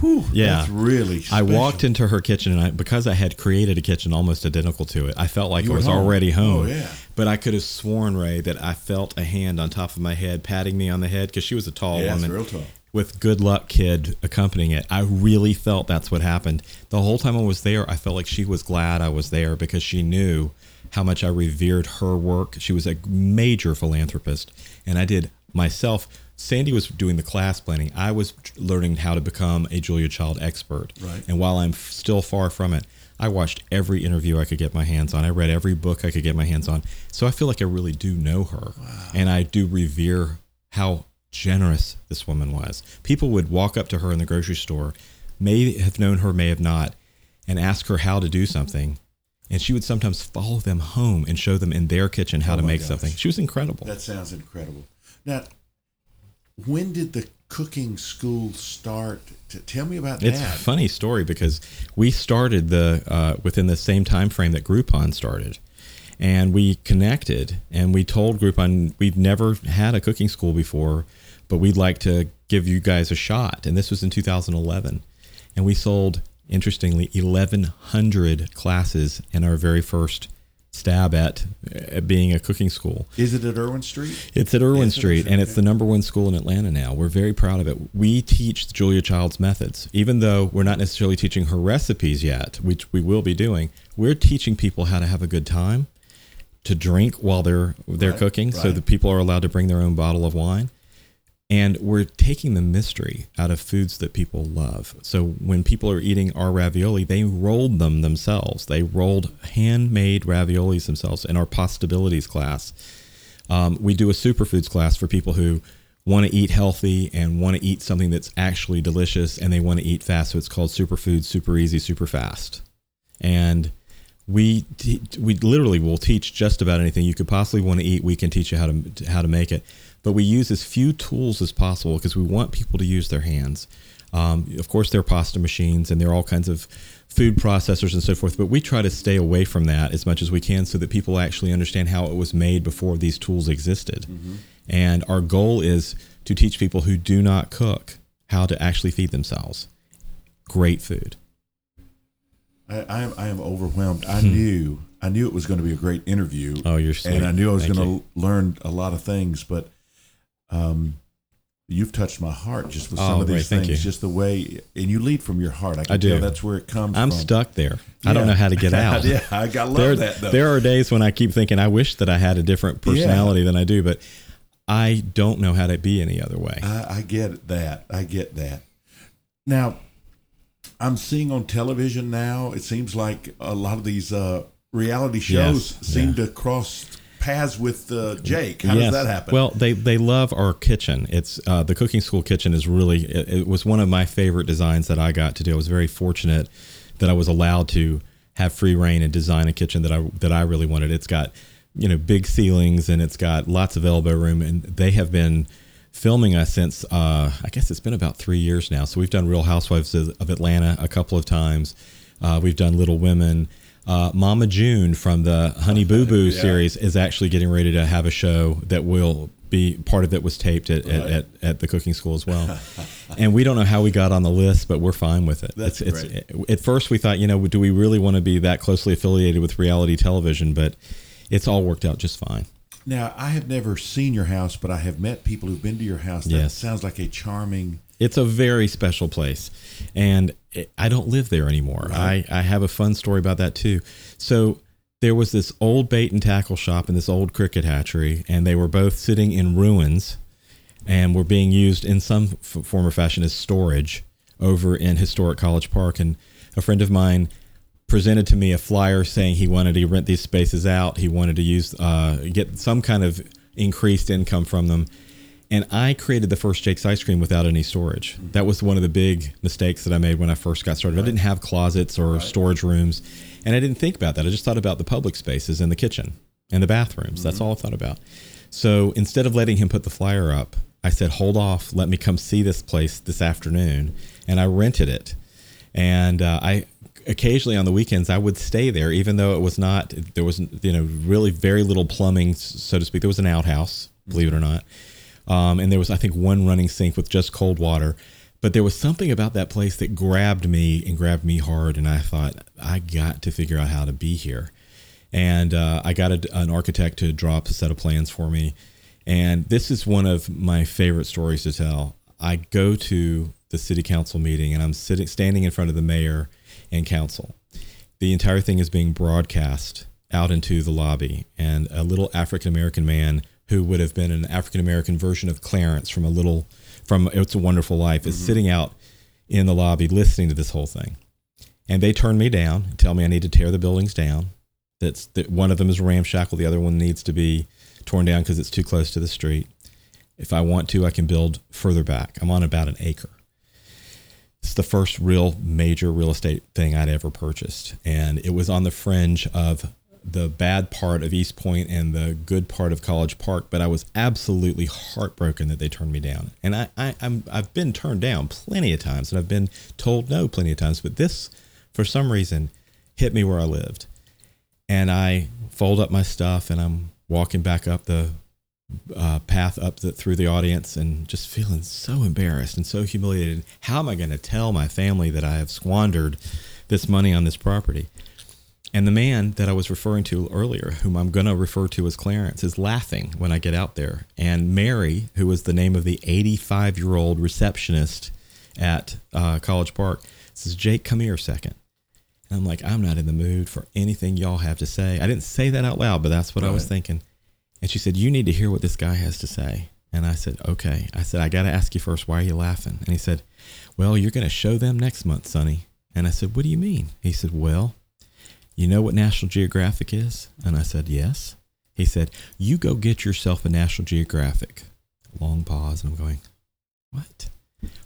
whew, Yeah. that's really. I walked into her kitchen, and I, because I had created a kitchen almost identical to it, I felt like You I was home. already home. Oh, yeah. But I could have sworn, Ray, that I felt a hand on top of my head, patting me on the head because she was a tall Yeah, woman. real tall. with Good Luck Kid accompanying it. I really felt that's what happened. The whole time I was there, I felt like she was glad I was there because she knew how much I revered her work. She was a major philanthropist, and I did myself. Sandy was doing the class planning. I was learning how to become a Julia Child expert. Right. And while I'm still far from it, I watched every interview I could get my hands on. I read every book I could get my hands on. So I feel like I really do know her. Wow. And I do revere how generous this woman was. People would walk up to her in the grocery store, may have known her, may have not, and ask her how to do something. And she would sometimes follow them home and show them in their kitchen how oh to make gosh. something. She was incredible. That sounds incredible. Now, when did the cooking school start? To, tell me about it's that. It's a funny story because we started the uh, within the same time frame that Groupon started, and we connected and we told Groupon we've never had a cooking school before, but we'd like to give you guys a shot. And this was in 2011, and we sold interestingly 1,100 classes in our very first stab at, at being a cooking school. Is it at Irwin Street? It's at Irwin Street, and it's the number one school in Atlanta now. We're very proud of it. We teach Julia Child's methods, even though we're not necessarily teaching her recipes yet, which we will be doing. We're teaching people how to have a good time, to drink while they're they're right, cooking, right. so that people are allowed to bring their own bottle of wine. And we're taking the mystery out of foods that people love. So when people are eating our ravioli, they rolled them themselves. They rolled handmade raviolis themselves in our possibilities class. Um, we do a superfoods class for people who want to eat healthy and want to eat something that's actually delicious and they want to eat fast. So it's called Superfoods, Super Easy, Super Fast. And we we literally will teach just about anything you could possibly want to eat. We can teach you how to how to make it but we use as few tools as possible because we want people to use their hands. Um, of course, there are pasta machines and there are all kinds of food processors and so forth, but we try to stay away from that as much as we can so that people actually understand how it was made before these tools existed. Mm-hmm. And our goal is to teach people who do not cook how to actually feed themselves great food. I, I, am, I am overwhelmed. I hmm. knew I knew it was going to be a great interview. Oh, you're sweet. And I knew I was going to learn a lot of things, but um, you've touched my heart just with some oh, of these right, things, just the way, and you lead from your heart. I, I do. that's where it comes. From. I'm from. stuck there. Yeah. I don't know how to get out. yeah, I got love there, that. Though. There are days when I keep thinking I wish that I had a different personality yeah. than I do, but I don't know how to be any other way. I, I get that. I get that. Now, I'm seeing on television now. It seems like a lot of these uh, reality shows yes. seem yeah. to cross paths with uh, Jake. How yes. does that happen? Well, they they love our kitchen. It's uh, the cooking school kitchen is really it, it, was one of my favorite designs that I got to do. I was very fortunate that I was allowed to have free reign and design a kitchen that I that I really wanted. It's got you know big ceilings and it's got lots of elbow room, and they have been filming us since uh, I guess it's been about three years now. So we've done Real Housewives of Atlanta a couple of times. Uh, we've done Little Women. Uh, Mama June from the Honey Boo Boo yeah. series is actually getting ready to have a show that will be part of it was taped at, right. at, at, at, the cooking school as well. and we don't know how we got on the list, but we're fine with it. That's it's, great. It's, at first, we thought, you know, do we really want to be that closely affiliated with reality television? But it's all worked out just fine. Now, I have never seen your house, but I have met people who've been to your house. That yes. sounds like a charming it's a very special place. And I don't live there anymore. Right. I, I have a fun story about that too. So there was this old bait and tackle shop and this old cricket hatchery, and they were both sitting in ruins and were being used in some f- form or fashion as storage over in historic College Park. And a friend of mine presented to me a flyer saying he wanted to rent these spaces out. He wanted to use uh, get some kind of increased income from them. And I created the first Jake's ice cream without any storage. Mm-hmm. That was one of the big mistakes that I made when I first got started. Right. I didn't have closets or right. storage rooms. And I didn't think about that. I just thought about the public spaces and the kitchen and the bathrooms. Mm-hmm. That's all I thought about. So instead of letting him put the flyer up, I said, hold off, let me come see this place this afternoon. And I rented it. And uh, I occasionally on the weekends I would stay there, even though it was not, there was, you know, really very little plumbing, so to speak. There was an outhouse, believe it or not um, and there was, I think, one running sink with just cold water. But there was something about that place that grabbed me and grabbed me hard. And I thought, I got to figure out how to be here. And uh, I got a, an architect to draw up a set of plans for me. And this is one of my favorite stories to tell. I go to the city council meeting and I'm sitting standing in front of the mayor and council. The entire thing is being broadcast out into the lobby, and a little African American man who would have been an African American version of Clarence from a little from It's a Wonderful Life is mm-hmm. sitting out in the lobby listening to this whole thing. And they turn me down and tell me I need to tear the buildings down. That's that one of them is ramshackle, the other one needs to be torn down because it's too close to the street. If I want to, I can build further back. I'm on about an acre. It's the first real major real estate thing I'd ever purchased. And it was on the fringe of the bad part of East Point and the good part of College Park, but I was absolutely heartbroken that they turned me down. And I, I, I'm, I've been turned down plenty of times and I've been told no plenty of times, but this, for some reason, hit me where I lived. And I fold up my stuff and I'm walking back up the uh, path up the, through the audience and just feeling so embarrassed and so humiliated. How am I going to tell my family that I have squandered this money on this property? And the man that I was referring to earlier, whom I'm going to refer to as Clarence, is laughing when I get out there. And Mary, who was the name of the 85 year old receptionist at uh, College Park, says, Jake, come here a second. And I'm like, I'm not in the mood for anything y'all have to say. I didn't say that out loud, but that's what right. I was thinking. And she said, You need to hear what this guy has to say. And I said, Okay. I said, I got to ask you first, why are you laughing? And he said, Well, you're going to show them next month, Sonny. And I said, What do you mean? He said, Well, you know what National Geographic is? And I said, Yes. He said, You go get yourself a National Geographic. Long pause, and I'm going, What?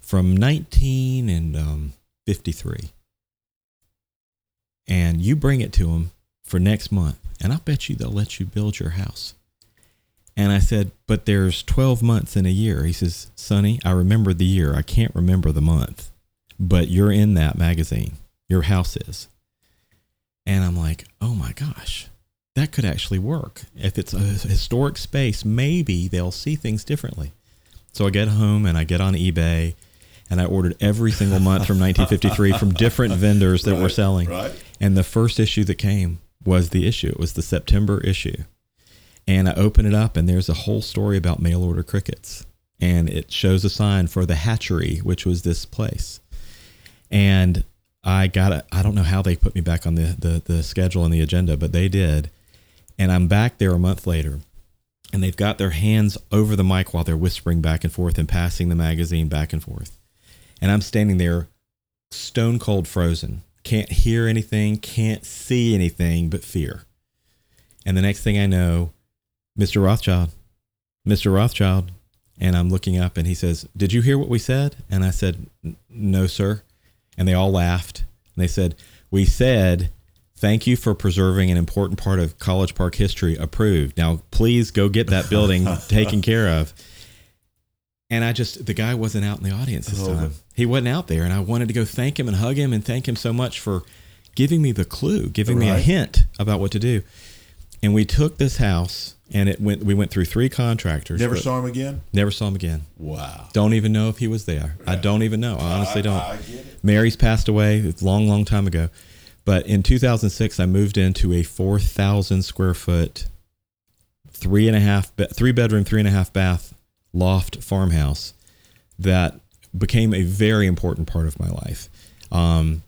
From 1953. Um, and you bring it to them for next month, and I bet you they'll let you build your house. And I said, But there's 12 months in a year. He says, Sonny, I remember the year. I can't remember the month, but you're in that magazine. Your house is. And I'm like, oh my gosh, that could actually work. If it's a historic space, maybe they'll see things differently. So I get home and I get on eBay and I ordered every single month from 1953 from different vendors that right, were selling. Right. And the first issue that came was the issue. It was the September issue. And I open it up and there's a whole story about mail order crickets. And it shows a sign for the hatchery, which was this place. And I got. I don't know how they put me back on the, the, the schedule and the agenda, but they did. And I'm back there a month later, and they've got their hands over the mic while they're whispering back and forth and passing the magazine back and forth. And I'm standing there, stone cold frozen. Can't hear anything, can't see anything but fear. And the next thing I know, Mr. Rothschild, Mr. Rothschild, and I'm looking up and he says, Did you hear what we said? And I said, No, sir and they all laughed. And they said, "We said." Thank you for preserving an important part of College Park history. Approved. Now, please go get that building taken care of. And I just, the guy wasn't out in the audience this oh, time. He wasn't out there. And I wanted to go thank him and hug him and thank him so much for giving me the clue, giving right. me a hint about what to do. And we took this house and it went. We went through three contractors. Never saw him again. Never saw him again. Wow. Don't even know if he was there. Right. I don't even know. I honestly don't. I, Mary's passed away. It's long, long time ago. But in 2006, I moved into a 4,000 square foot, three and a half, three bedroom, three and a half bath loft farmhouse that became a very important part of my life. Um,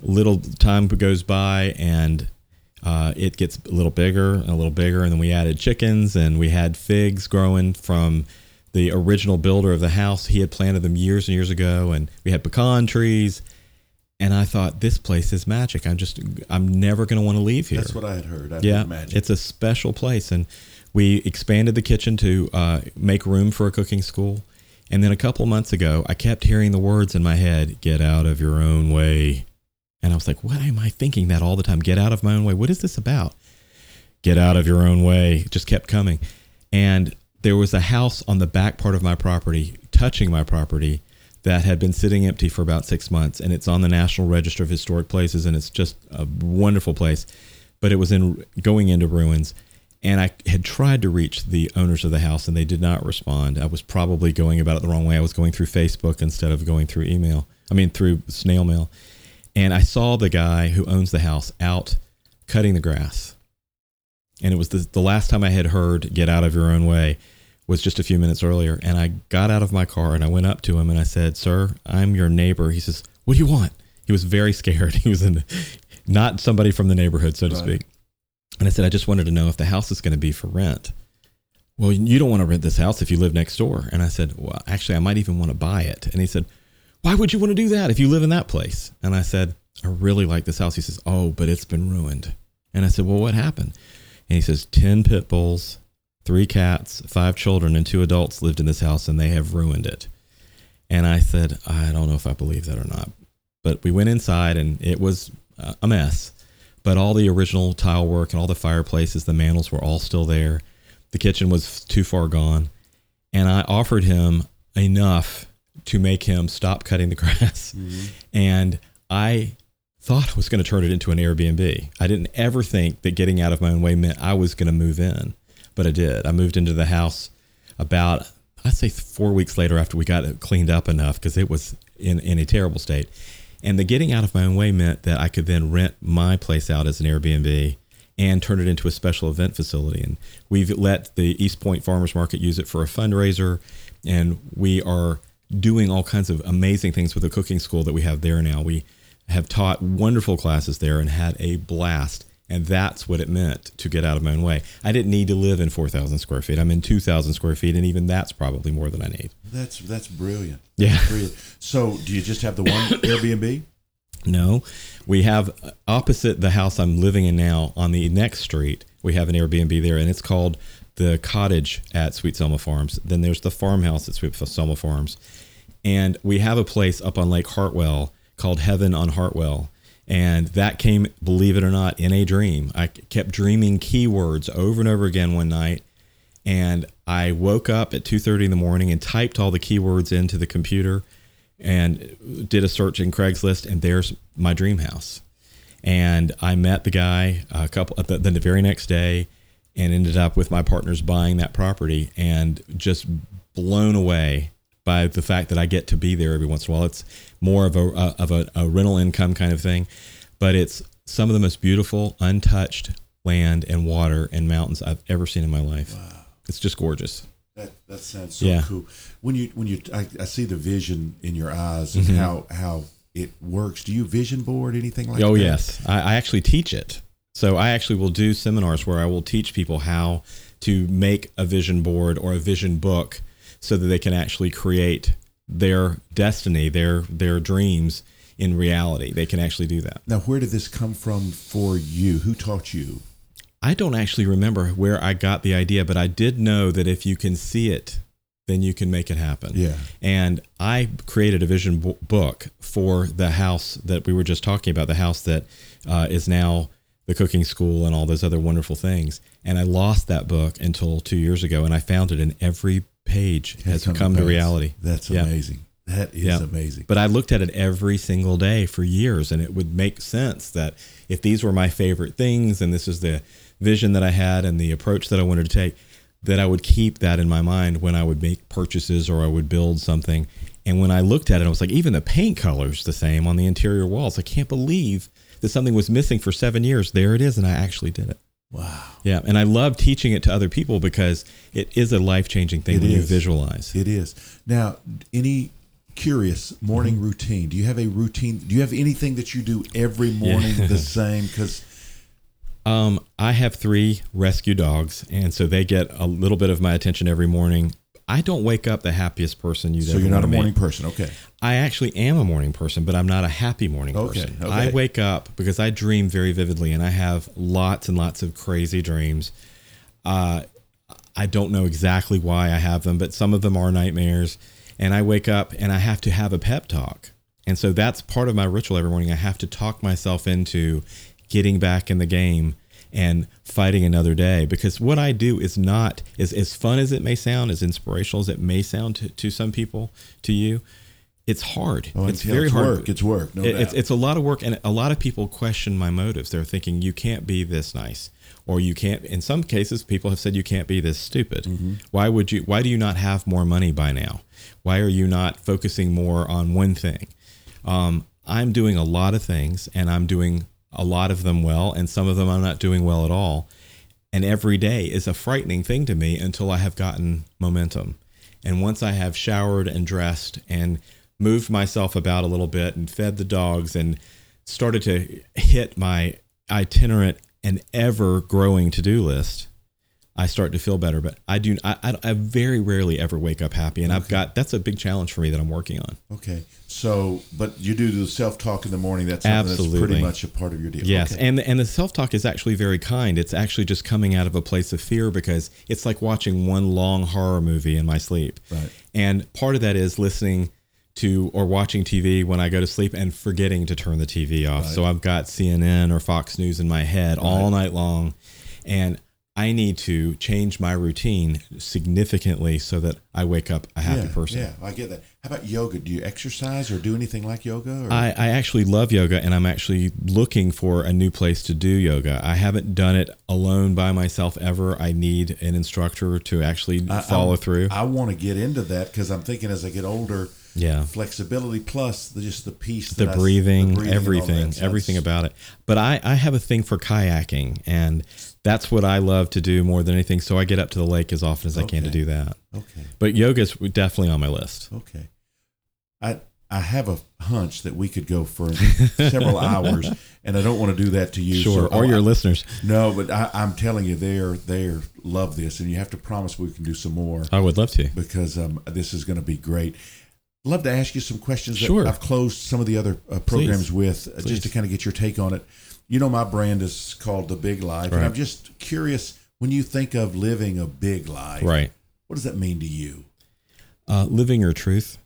little time goes by and uh, it gets a little bigger and a little bigger. And then we added chickens and we had figs growing from the original builder of the house. He had planted them years and years ago. And we had pecan trees. And I thought, this place is magic. I'm just, I'm never going to want to leave here. That's what I had heard. I yeah. It's a special place. And we expanded the kitchen to uh, make room for a cooking school. And then a couple months ago, I kept hearing the words in my head get out of your own way and I was like, what am I thinking that all the time? Get out of my own way. What is this about? Get out of your own way. It just kept coming. And there was a house on the back part of my property, touching my property, that had been sitting empty for about six months. And it's on the National Register of Historic Places. And it's just a wonderful place. But it was in going into ruins. And I had tried to reach the owners of the house and they did not respond. I was probably going about it the wrong way. I was going through Facebook instead of going through email. I mean, through snail mail and I saw the guy who owns the house out cutting the grass. And it was the, the last time I had heard "Get out of your own way." was just a few minutes earlier. And I got out of my car and I went up to him and I said, Sir, I'm your neighbor. He says, What do you want? He was very scared. He was in, not somebody from the neighborhood, so to Right. speak. And I said, I just wanted to know if the house is going to be for rent. Well, you don't want to rent this house if you live next door. And I said, Well, actually, I might even want to buy it. And he said, Why would you want to do that if you live in that place? And I said, I really like this house. He says, Oh, but it's been ruined. And I said, Well, what happened? And he says, 10 pit bulls, three cats, five children, and two adults lived in this house and they have ruined it. And I said, I don't know if I believe that or not. But we went inside and it was a mess. But all the original tile work and all the fireplaces, the mantles were all still there. The kitchen was too far gone. And I offered him enough to make him stop cutting the grass. Mm-hmm. And I thought I was going to turn it into an Airbnb. I didn't ever think that getting out of my own way meant I was going to move in, but I did. I moved into the house about, I'd say four weeks later after we got it cleaned up enough because it was in, in a terrible state. And the getting out of my own way meant that I could then rent my place out as an Airbnb and turn it into a special event facility. And we've let the East Point Farmers Market use it for a fundraiser. And we are doing all kinds of amazing things with the cooking school that we have there now. We have taught wonderful classes there and had a blast. And that's what it meant to get out of my own way. I didn't need to live in 4,000 square feet. I'm in 2,000 square feet, and even that's probably more than I need. That's that's brilliant. Yeah. Brilliant. So, do you just have the one Airbnb? No, we have opposite the house I'm living in now on the next street. We have an Airbnb there, and it's called the Cottage at Sweet Selma Farms. Then there's the farmhouse at Sweet Selma Farms, and we have a place up on Lake Hartwell called Heaven on Hartwell. And that came, believe it or not, in a dream. I kept dreaming keywords over and over again one night, and I woke up at 2:30 in the morning and typed all the keywords into the computer and did a search in Craigslist and there's my dream house. And I met the guy a couple then the very next day and ended up with my partners buying that property and just blown away by the fact that I get to be there every once in a while. It's more of a of a, a rental income kind of thing, but it's some of the most beautiful untouched land and water and mountains I've ever seen in my life. It's just gorgeous. That that sounds so Yeah. cool. When you when you I, I see the vision in your eyes and Mm-hmm. how how it works. Do you vision board anything like Oh that? Oh yes, I, I actually teach it. So I actually will do seminars where I will teach people how to make a vision board or a vision book, so that they can actually create their destiny, their their dreams in reality. They can actually do that. Now, where did this come from for you? Who taught you? I don't actually remember where I got the idea, but I did know that if you can see it, then you can make it happen. Yeah. And I created a vision bo- book for the house that we were just talking about, the house that uh, is now the cooking school and all those other wonderful things. And I lost that book until two years ago, and I found it in every page has come, to pass. reality. That's Yeah. amazing. That is Yeah. amazing. But I looked at it every single day for years, and it would make sense that if these were my favorite things, and this is the vision that I had and the approach that I wanted to take, that I would keep that in my mind when I would make purchases or I would build something. And when I looked at it, I was like, even the paint color's the same on the interior walls. I can't believe that something was missing for seven years. There it is, and I actually did it. wow. Yeah, and I love teaching it to other people because it is a life changing thing It when you visualize. It is. Now, any curious morning Mm-hmm. routine? Do you have a routine? Do you have anything that you do every morning the same? Because Um, I have three rescue dogs, and so they get a little bit of my attention every morning. I don't wake up the happiest person you'd so ever you're not a morning person. Okay. I actually am a morning person, but I'm not a happy morning Okay, person. okay. I wake up because I dream very vividly, and I have lots and lots of crazy dreams. Uh, I don't know exactly why I have them, but some of them are nightmares. And I wake up and I have to have a pep talk. And so that's part of my ritual every morning. I have to talk myself into getting back in the game and fighting another day because what I do is not is as fun as it may sound, as inspirational as it may sound to, to some people, to you. It's hard. Oh, it's very it's hard. work. It's work. No It- doubt. it's it's a lot of work, and a lot of people question my motives. They're thinking you can't be this nice, or you can't. In some cases, people have said you can't be this stupid. Mm-hmm. Why would you? Why do you not have more money by now? Why are you not focusing more on one thing? Um, I'm doing a lot of things, and I'm doing a lot of them well, and some of them I'm not doing well at all. And every day is a frightening thing to me until I have gotten momentum. And once I have showered and dressed and moved myself about a little bit and fed the dogs and started to hit my itinerant and ever growing to do list, I start to feel better. But I do, I, I, I very rarely ever wake up happy. And I've got, that's a big challenge for me that I'm working on. Okay. So, but you do the self talk in the morning. That's Absolutely. that's pretty much a part of your deal. Yes, Okay. and and the self talk is actually very kind. It's actually just coming out of a place of fear because it's like watching one long horror movie in my sleep. Right. And part of that is listening to or watching TV when I go to sleep and forgetting to turn the TV off. So I've got CNN or Fox News in my head all night long, and I need to change my routine significantly so that I wake up a happy yeah, person. Yeah, I get that. How about yoga? Do you exercise or do anything like yoga? Or? I, I actually love yoga and I'm actually looking for a new place to do yoga. I haven't done it alone by myself ever. I need an instructor to actually follow I, through. I want to get into that because I'm thinking as I get older, yeah. flexibility plus the, just the peace, The that I s- breathing, everything, everything about it. But I, I have a thing for kayaking and that's what I love to do more than anything. So I get up to the lake as often as I can to do that. Okay, But yoga's definitely on my list. okay. I I have a hunch that we could go for several hours, and I don't want to do that to you. Sure. so- or oh, your I- listeners. No, but I, I'm telling you, they're they're love this, and you have to promise we can do some more I would love to. because um, this is going to be great. Love to ask you some questions that Sure. I've closed some of the other uh, programs Please. with, uh, just to kind of get your take on it. You know, my brand is called The Big Life, and I'm just curious when you think of living a big life, Right. What does that mean to you? Uh, living your truth.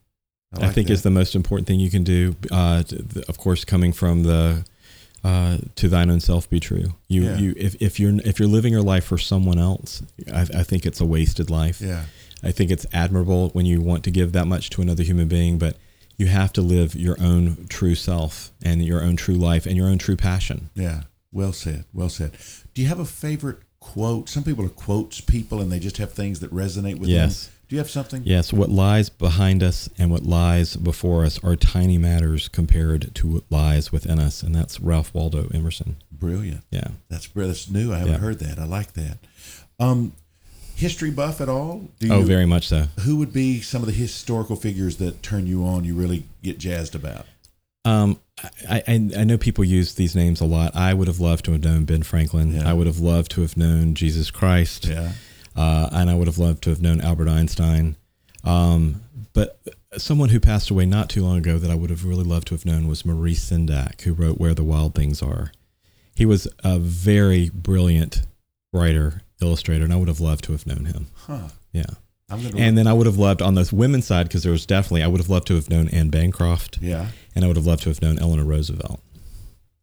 I, like think that. is the most important thing you can do. Uh, t- th- of course, coming from the uh, to thine own self be true. You Yeah. you if, if you're if you're living your life for someone else, I, I think it's a wasted life. yeah, I think it's admirable when you want to give that much to another human being, but you have to live your own true self and your own true life and your own true passion. yeah. Well said. Well said. Do you have a favorite quote? Some people are quotes people, and they just have things that resonate with Yes. them. Do you have something? Yes, what lies behind us and what lies before us are tiny matters compared to what lies within us, and that's Ralph Waldo Emerson. Brilliant. Yeah. That's that's new. I haven't Yeah. heard that. I like that. Um, history buff at all? Do you, Oh, very much so. Who would be some of the historical figures that turn you on? You really get jazzed about? Um, I, I I know people use these names a lot. I would have loved to have known Ben Franklin. Yeah. I would have loved to have known Jesus Christ. Yeah. Uh, and I would have loved to have known Albert Einstein. Um, but someone who passed away not too long ago that I would have really loved to have known was Maurice Sendak, who wrote Where the Wild Things Are. He was a very brilliant writer, illustrator, and I would have loved to have known him. Huh. Yeah. I'm gonna. And then I would have loved on the women's side because there was definitely I would have loved to have known Anne Bancroft, yeah. and I would have loved to have known Eleanor Roosevelt.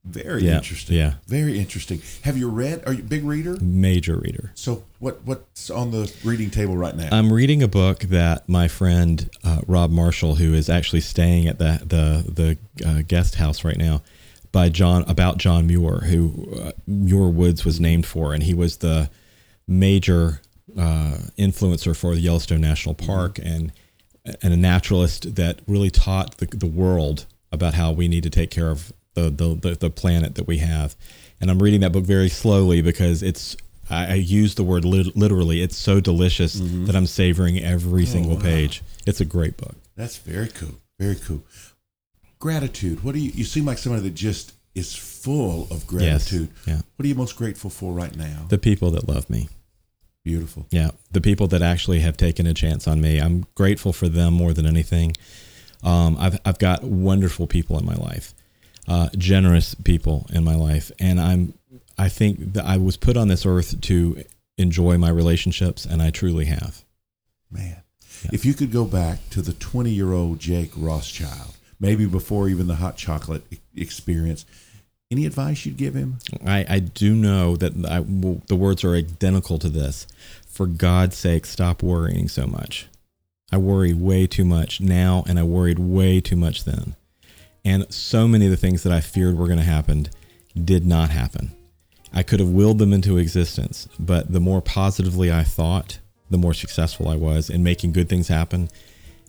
Very Yeah, interesting. yeah. Very interesting. Have you read? Are you a big reader? Major reader. So what what's on the reading table right now? I'm reading a book that my friend uh, Rob Marshall, who is actually staying at the the the uh, guest house right now, by John about John Muir, who uh, Muir Woods was named for, and he was the major uh, influencer for the Yellowstone National Park and and a naturalist that really taught the, the world about how we need to take care of the, the, the, planet that we have. And I'm reading that book very slowly because it's, I, I use the word lit- literally. It's so delicious that I'm savoring every single wow. page. It's a great book. That's very cool. Very cool. Gratitude. What do you? You seem like somebody that just is full of Yes. gratitude. Yeah. What are you most grateful for right now? The people that love me. Beautiful. Yeah. The people that actually have taken a chance on me. I'm grateful for them more than anything. Um, I've, I've got wonderful people in my life, uh, generous people in my life. And I'm, I think that I was put on this earth to enjoy my relationships, and I truly have. Man, Yeah. if you could go back to the 20 year old Jake Rothschild, maybe before even the hot chocolate experience, any advice you'd give him? I, I do know that I, the words are identical to this. For God's sake, stop worrying so much. I worry way too much now, and I worried way too much then. And so many of the things that I feared were going to happen did not happen. I could have willed them into existence, but the more positively I thought, the more successful I was in making good things happen.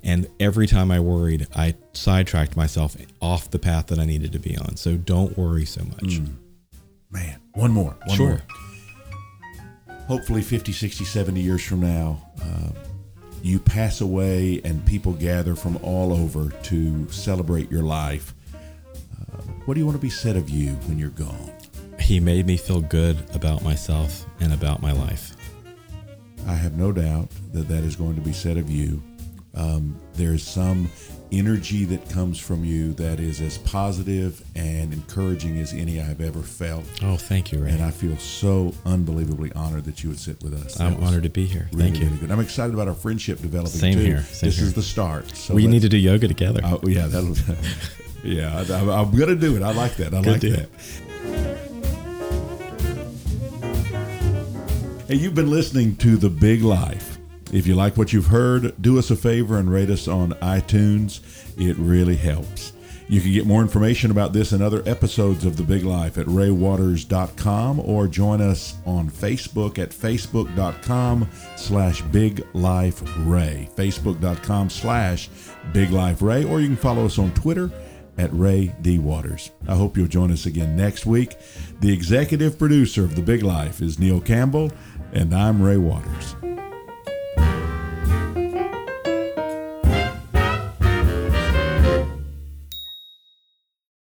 And every time I worried, I sidetracked myself off the path that I needed to be on. So don't worry so much. Man, one more. One Sure. more. hopefully 50, 60, 70 years from now, uh, you pass away and people gather from all over to celebrate your life. Uh, what do you want to be said of you when you're gone? He made me feel good about myself and about my life. I have no doubt that that is going to be said of you. Um, there's some energy that comes from you that is as positive and encouraging as any I have ever felt. Oh, thank you, Ray. And I feel so unbelievably honored that you would sit with us. I'm honored to be here. Really, thank you. Really good. I'm excited about our friendship developing. Same too. here. Same this here. is the start. So we need to do yoga together. Oh yeah, that'll. yeah, I, I'm, I'm gonna do it. I like that. I Good like deal. that. Hey, you've been listening to The Big Life. If you like what you've heard, do us a favor and rate us on iTunes. It really helps. You can get more information about this and other episodes of The Big Life at raywaters.com or join us on Facebook at facebook.com slash Big Life Ray. Facebook.com slash Big Life Ray, or you can follow us on Twitter at Ray D. Waters. I hope you'll join us again next week. The executive producer of The Big Life is Neil Campbell, and I'm Ray Waters.